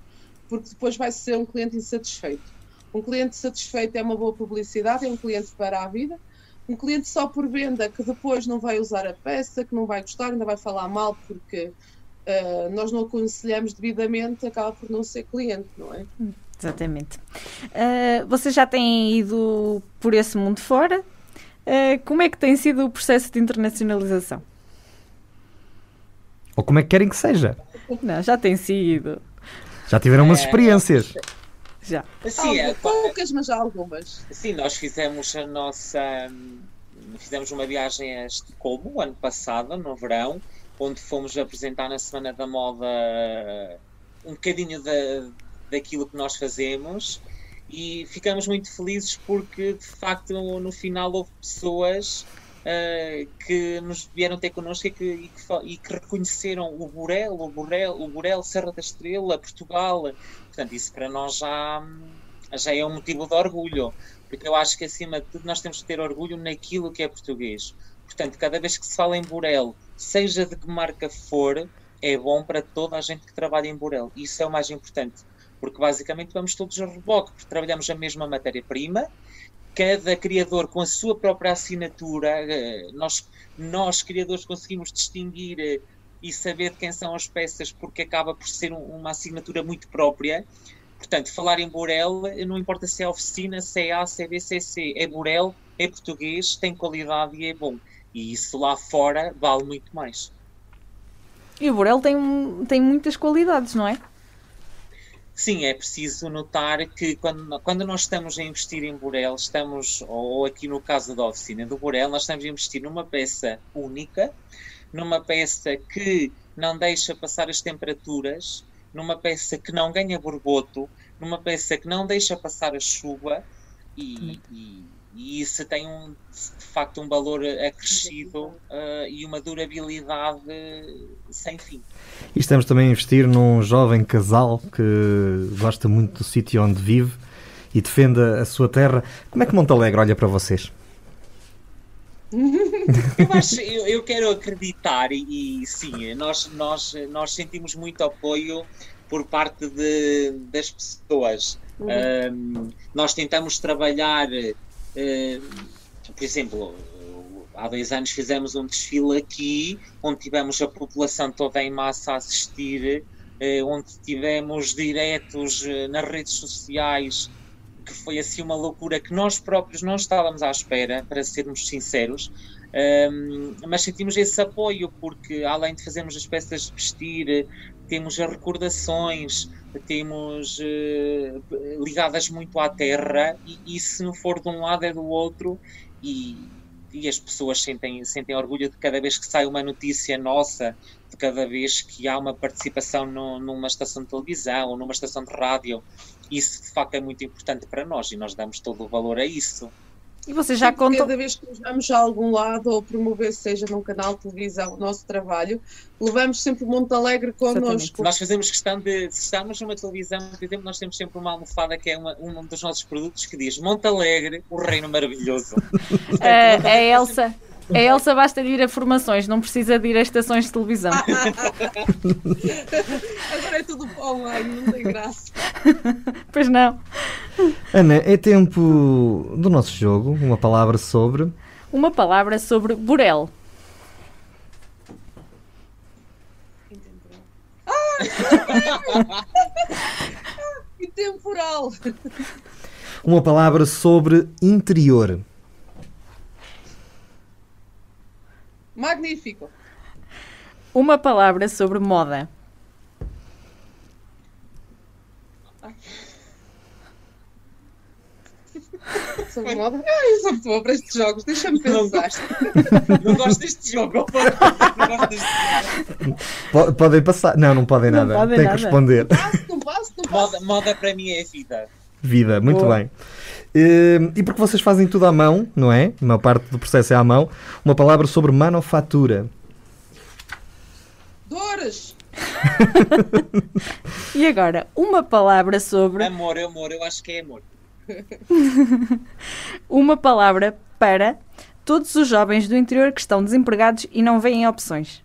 porque depois vai ser um cliente insatisfeito. Um cliente satisfeito é uma boa publicidade, é um cliente para a vida. Um cliente só por venda que depois não vai usar a peça, que não vai gostar, ainda vai falar mal porque uh, nós não aconselhamos devidamente, acaba por não ser cliente, não é? Exatamente. Uh, vocês já têm ido por esse mundo fora? Uh, como é que tem sido o processo de internacionalização? Ou como é que querem que seja? Não, já tem sido. Já tiveram umas é, experiências. Já. Sim, é, poucas, mas já algumas. Sim, nós fizemos a nossa. Fizemos uma viagem a Estocolmo ano passado, no verão, onde fomos apresentar na Semana da Moda um bocadinho da, daquilo que nós fazemos e ficamos muito felizes porque de facto no final houve pessoas uh, que nos vieram ter connosco e que, e, que, e que, reconheceram o Borel, o Borel, o Borel, Serra da Estrela, Portugal. Portanto, isso para nós já, já é um motivo de orgulho, porque eu acho que acima de tudo nós temos que ter orgulho naquilo que é português. Portanto, cada vez que se fala em Borel, seja de que marca for, é bom para toda a gente que trabalha em Borel. Isso é o mais importante porque basicamente vamos todos a reboque, porque trabalhamos a mesma matéria-prima, cada criador com a sua própria assinatura, eh, nós, nós criadores conseguimos distinguir eh, e saber de quem são as peças, porque acaba por ser uma assinatura muito própria. Portanto, falar em Borel, não importa se é oficina, se é A, se é B, se é C, é Borel, é português, tem qualidade e é bom. E isso lá fora vale muito mais. E o Borel tem, tem muitas qualidades, não é? Sim, é preciso notar que quando, quando nós estamos a investir em Borel, estamos, ou aqui no caso da oficina do Borel, nós estamos a investir numa peça única, numa peça que não deixa passar as temperaturas, numa peça que não ganha borboto, numa peça que não deixa passar a chuva e, e e isso tem um, de facto um valor acrescido uh, e uma durabilidade sem fim. E estamos também a investir num jovem casal que gosta muito do sítio onde vive e defende a sua terra. Como é que Montalegre olha para vocês? eu, acho, eu, eu, quero acreditar e, e, sim, nós, nós, nós sentimos muito apoio por parte de, das pessoas. Uhum. Um, nós tentamos trabalhar por exemplo, há dois anos fizemos um desfile aqui, onde tivemos a população toda em massa a assistir, eh, onde tivemos diretos eh, nas redes sociais, que foi assim uma loucura que nós próprios não estávamos à espera, para sermos sinceros. Mas sentimos esse apoio porque além de fazermos as peças de vestir temos as recordações temos uh, ligadas muito à terra e, e, se não for de um lado é do outro e, e as pessoas sentem, sentem orgulho de cada vez que sai uma notícia nossa, de cada vez que há uma participação no, numa estação de televisão ou numa estação de rádio. Isso de facto é muito importante para nós e nós damos todo o valor a isso. E vocês já Sempre contam. Cada vez que nos vamos a algum lado ou promover, seja num canal de televisão, o nosso trabalho, levamos sempre Monte Alegre connosco. Nós fazemos questão de, se estamos numa televisão, por exemplo, nós temos sempre uma almofada que é uma, um dos nossos produtos que diz Monte Alegre, o reino maravilhoso. A, a Elsa. A Elsa basta de ir a formações, não precisa de ir a estações de televisão. Agora é tudo para online, não tem graça. Pois não. Ana, é tempo do nosso jogo. Uma palavra sobre. Uma palavra sobre Borel. E temporal. Uma palavra sobre interior. Magnífico. Uma palavra sobre moda. Sobre moda. Eu sou muito boa para estes jogos, deixa-me pensar. Não gosto deste jogo. Não gosto deste jogo. Po- podem passar. Não, não podem Não nada. podem Tem nada. que responder. Passo, não passo, não passo. Moda, moda para mim é vida. Vida, muito Boa. bem. Eh, E porque vocês fazem tudo à mão, não é? A maior parte do processo é à mão. Uma palavra sobre manufatura. Dores. E agora, uma palavra sobre. Amor, amor, eu acho que é amor. Uma palavra para todos os jovens do interior que estão desempregados e não veem opções.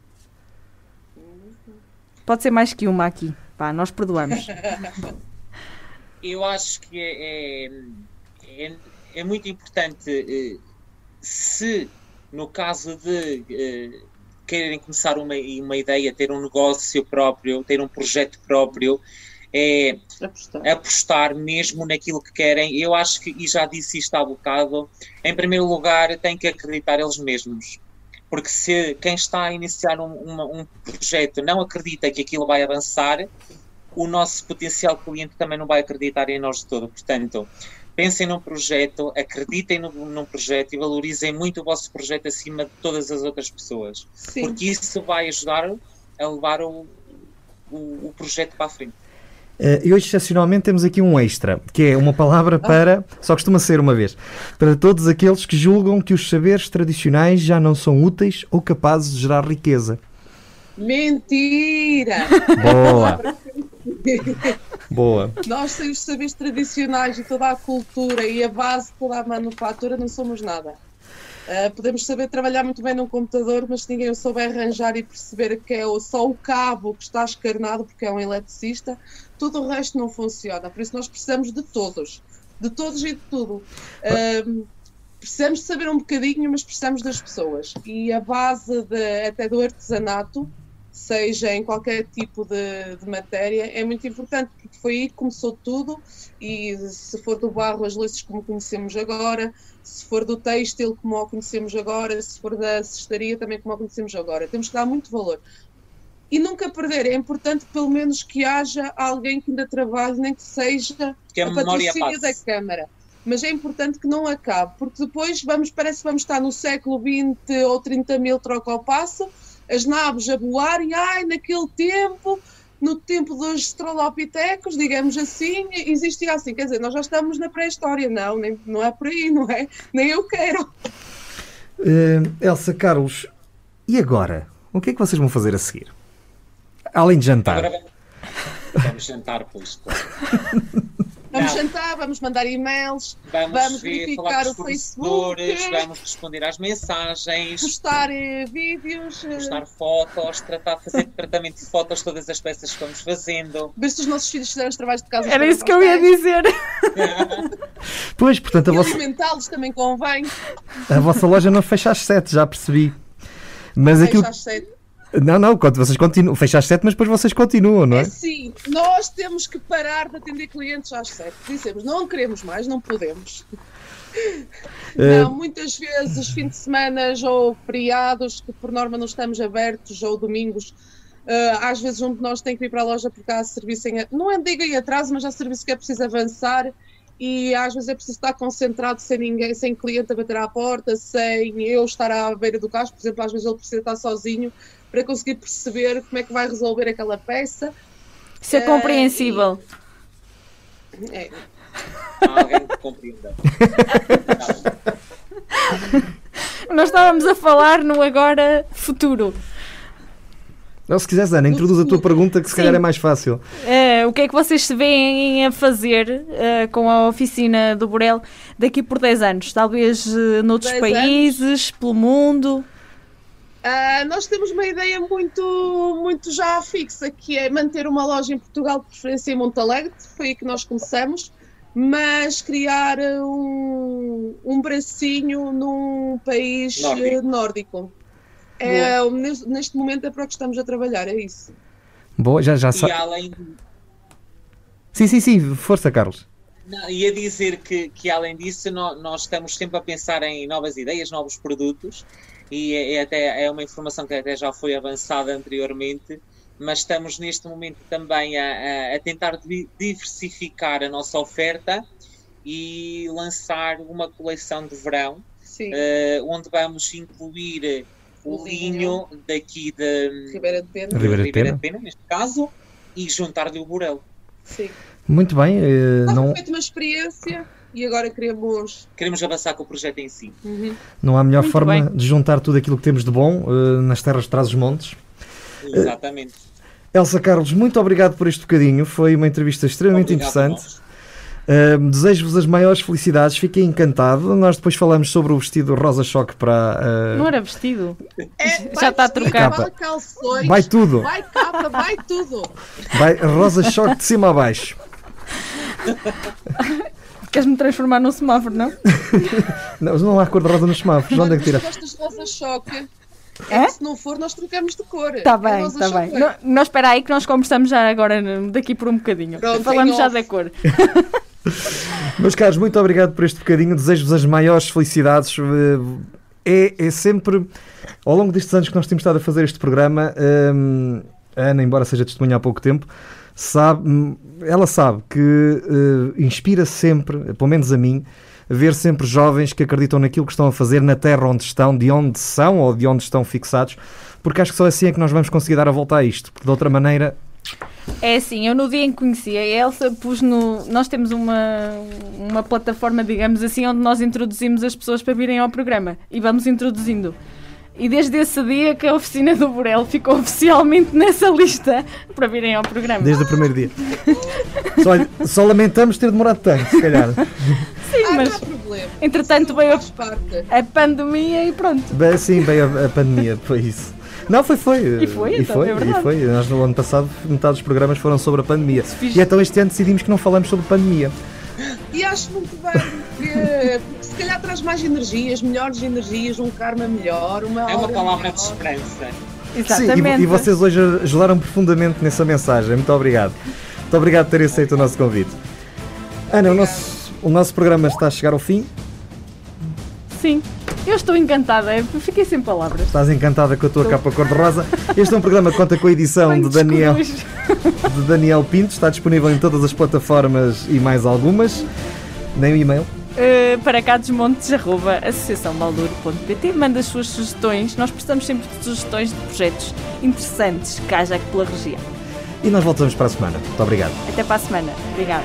Pode ser mais que uma aqui. Pá, nós perdoamos. Eu acho que é, é, é, é muito importante eh, se, no caso de eh, quererem começar uma, uma ideia, ter um negócio próprio, ter um projeto próprio, é Apostar. apostar mesmo naquilo que querem. Eu acho que, e já disse isto há bocado, em primeiro lugar, têm que acreditar eles mesmos. Porque se quem está a iniciar um, uma- um projeto não acredita que aquilo vai avançar, o nosso potencial cliente também não vai acreditar em nós de todo. Portanto, pensem num projeto, acreditem no, num projeto e valorizem muito o vosso projeto acima de todas as outras pessoas. Sim. Porque isso vai ajudar a levar o, o, o projeto para a frente. Eh, E hoje, excepcionalmente, temos aqui um extra, que é uma palavra para, só costuma ser uma vez, para todos aqueles que julgam que os saberes tradicionais já não são úteis ou capazes de gerar riqueza. Mentira! Boa! Boa. Nós sem os saberes tradicionais e toda a cultura e a base de toda a manufatura não somos nada. Ah, podemos saber trabalhar muito bem num computador, mas se ninguém o souber arranjar e perceber que é só o cabo que está escarnado porque é um eletricista, tudo o resto não funciona. Por isso nós precisamos de todos. De todos e de tudo. Ah, precisamos saber um bocadinho, mas precisamos das pessoas. E a base de- até do artesanato, seja em qualquer tipo de, de matéria, é muito importante, porque foi aí que começou tudo. E se for do barro, as luzes como conhecemos agora, se for do têxtil, como o conhecemos agora, se for da cestaria, também como o conhecemos agora. Temos que dar muito valor. E nunca perder, é importante pelo menos que haja alguém que ainda trabalhe, nem que seja Que a a patrocínio da. Câmara. Mas é importante que não acabe, porque depois vamos, parece que vamos estar no século XX ou 30 mil troca ao passo, as naves a voar e ai, naquele tempo, no tempo dos estrolopitecos, digamos assim, existia assim. Quer dizer, nós já estamos na pré-história, não, nem, não é por aí, não é? Nem eu quero. Eh, Elsa Carlos, e agora? O que é que vocês vão fazer a seguir? Além de jantar. Agora vamos, vamos jantar, pois. claro. Vamos Não. jantar, vamos mandar e-mails, Vamos, Vamos ver, verificar o Facebook. vamos responder às mensagens, postar eh, vídeos, eh, postar fotos, tratar, fazer tratamento de fotos, todas as peças que vamos fazendo. ver se os nossos filhos fizeram os trabalhos de casa. Era isso que eu ia dizer. Pois, portanto, a E vossa, alimentá-los também convém. a vossa loja não fecha às 7, já percebi. Mas aquilo. Fecha às sete. Não, não, vocês continuam. Fecha às 7, mas depois vocês continuam, não É é? sim, nós temos que parar de atender clientes às sete. Dizemos, não queremos mais, não podemos. Eh, Não, muitas vezes, fim de semana ou feriados, que por norma não estamos abertos, ou domingos, eh, às vezes um de nós tem que ir para a loja porque há serviço em. Não é diga em atraso, mas há serviço que é preciso avançar e às vezes é preciso estar concentrado sem ninguém, sem cliente a bater à porta, sem eu estar à beira do carro, por exemplo, às vezes ele precisa estar sozinho para conseguir perceber como é que vai resolver aquela peça. Isso é compreensível. É, Há alguém que compreenda. Nós estávamos a falar no agora futuro. Ou se quiseres, Ana, introduz a tua pergunta que se Sim. calhar é mais fácil. Eh, o que é que vocês se veem a fazer eh, com a oficina do Borel daqui por 10 anos? Talvez eh, noutros 10 países, pelo mundo? Ah, nós temos uma ideia muito, muito já fixa, que é manter uma loja em Portugal, de preferência em Montalegre, foi aí que nós começamos, mas criar um, um bracinho num país Nórdico. eh, nórdico. É, neste, momento é para o que estamos a trabalhar, é isso. Boa, já, já E sabe. além, Sim, sim, sim, força, Carlos. não, ia dizer que, que além disso nó- nós estamos sempre a pensar em novas ideias, novos produtos e é, é até é uma informação que até já foi avançada anteriormente, mas estamos neste momento também a, a- a tentar di- diversificar a nossa oferta e lançar uma coleção de verão Sim, eh, onde vamos incluir o O linho daqui de Ribeira de Pena. de Ribeira de Pena. de Pena, neste caso, e juntar-lhe o Borel. Sim. Muito bem, Nós não, feito uma experiência e agora queremos. Queremos avançar com o projeto em si. Uhum. não há melhor Muito forma bem. de juntar tudo aquilo que temos de bom eh, nas terras de trás-os-montes. Exatamente. Elsa Carlos, muito obrigado por este bocadinho. Foi uma entrevista extremamente Obrigado a interessante. Uh, Desejo-vos as maiores felicidades. Fiquei encantado. Nós depois falamos sobre o vestido rosa choque para. uh, Não era vestido? É, Já está vestido, trocado. Vai calções, Vai tudo. vai capa, vai tudo. Vai rosa choque de cima a baixo. Queres-me transformar num semáforo, não? Não, não há cor de rosa nos semáforos. Onde é que tira? Mas gostas de rosa choque? É? É? que se não for, nós trocamos de cor. Está É Tá bem, está bem. Não, não espera aí que nós conversamos já agora, daqui por um bocadinho. Pronto, Falamos já off. da cor. Meus caros, muito obrigado por este bocadinho. Desejo-vos as maiores felicidades. Uh, É, é sempre, ao longo destes anos que nós temos estado a fazer este programa, um, a Ana, embora seja testemunha há pouco tempo, sabe, hum, ela sabe que uh, inspira sempre, pelo menos a mim, ver sempre jovens que acreditam naquilo que estão a fazer na terra onde estão, de onde são ou de onde estão fixados, porque acho que só assim é que nós vamos conseguir dar a volta a isto, porque de outra maneira É assim, eu no dia em que conheci a Elsa, pus no. Nós temos uma, uma plataforma, digamos assim, onde nós introduzimos as pessoas para virem ao programa e vamos introduzindo. E desde esse dia que a oficina do Borel ficou oficialmente nessa lista para virem ao programa. desde o primeiro dia. Só, só lamentamos ter demorado tanto, se calhar. Sim, Ah, mas problema. entretanto veio a, a pandemia e pronto. Bem, sim, veio a, a pandemia, foi isso. Não, foi, foi. E foi, e então, foi, é e foi. Nós no ano passado, metade dos programas foram sobre a pandemia. E então este ano decidimos que não falamos sobre pandemia. E acho muito bem, se calhar traz mais energias, melhores energias, um karma melhor, uma É uma palavra melhor. de esperança. Sim, Exatamente. e, e vocês hoje ajudaram profundamente nessa mensagem. Muito obrigado. Muito obrigado por terem aceito o nosso convite. Ana, o nosso, o nosso programa está a chegar ao fim. Sim. Eu estou encantada, eu fiquei sem palavras. Estás encantada com a tua capa cor-de-rosa. Este é um programa que conta com a edição Bem de Daniel, de Daniel Pinto. Está disponível em todas as plataformas e mais algumas. Nem o e-mail. Uh, para cá desmontes, arroba associaçãomaldouro.pt manda as suas sugestões, nós precisamos sempre de sugestões de projetos interessantes que haja aqui pela região. E nós voltamos para a semana. Muito obrigado. Até para a semana. Obrigada.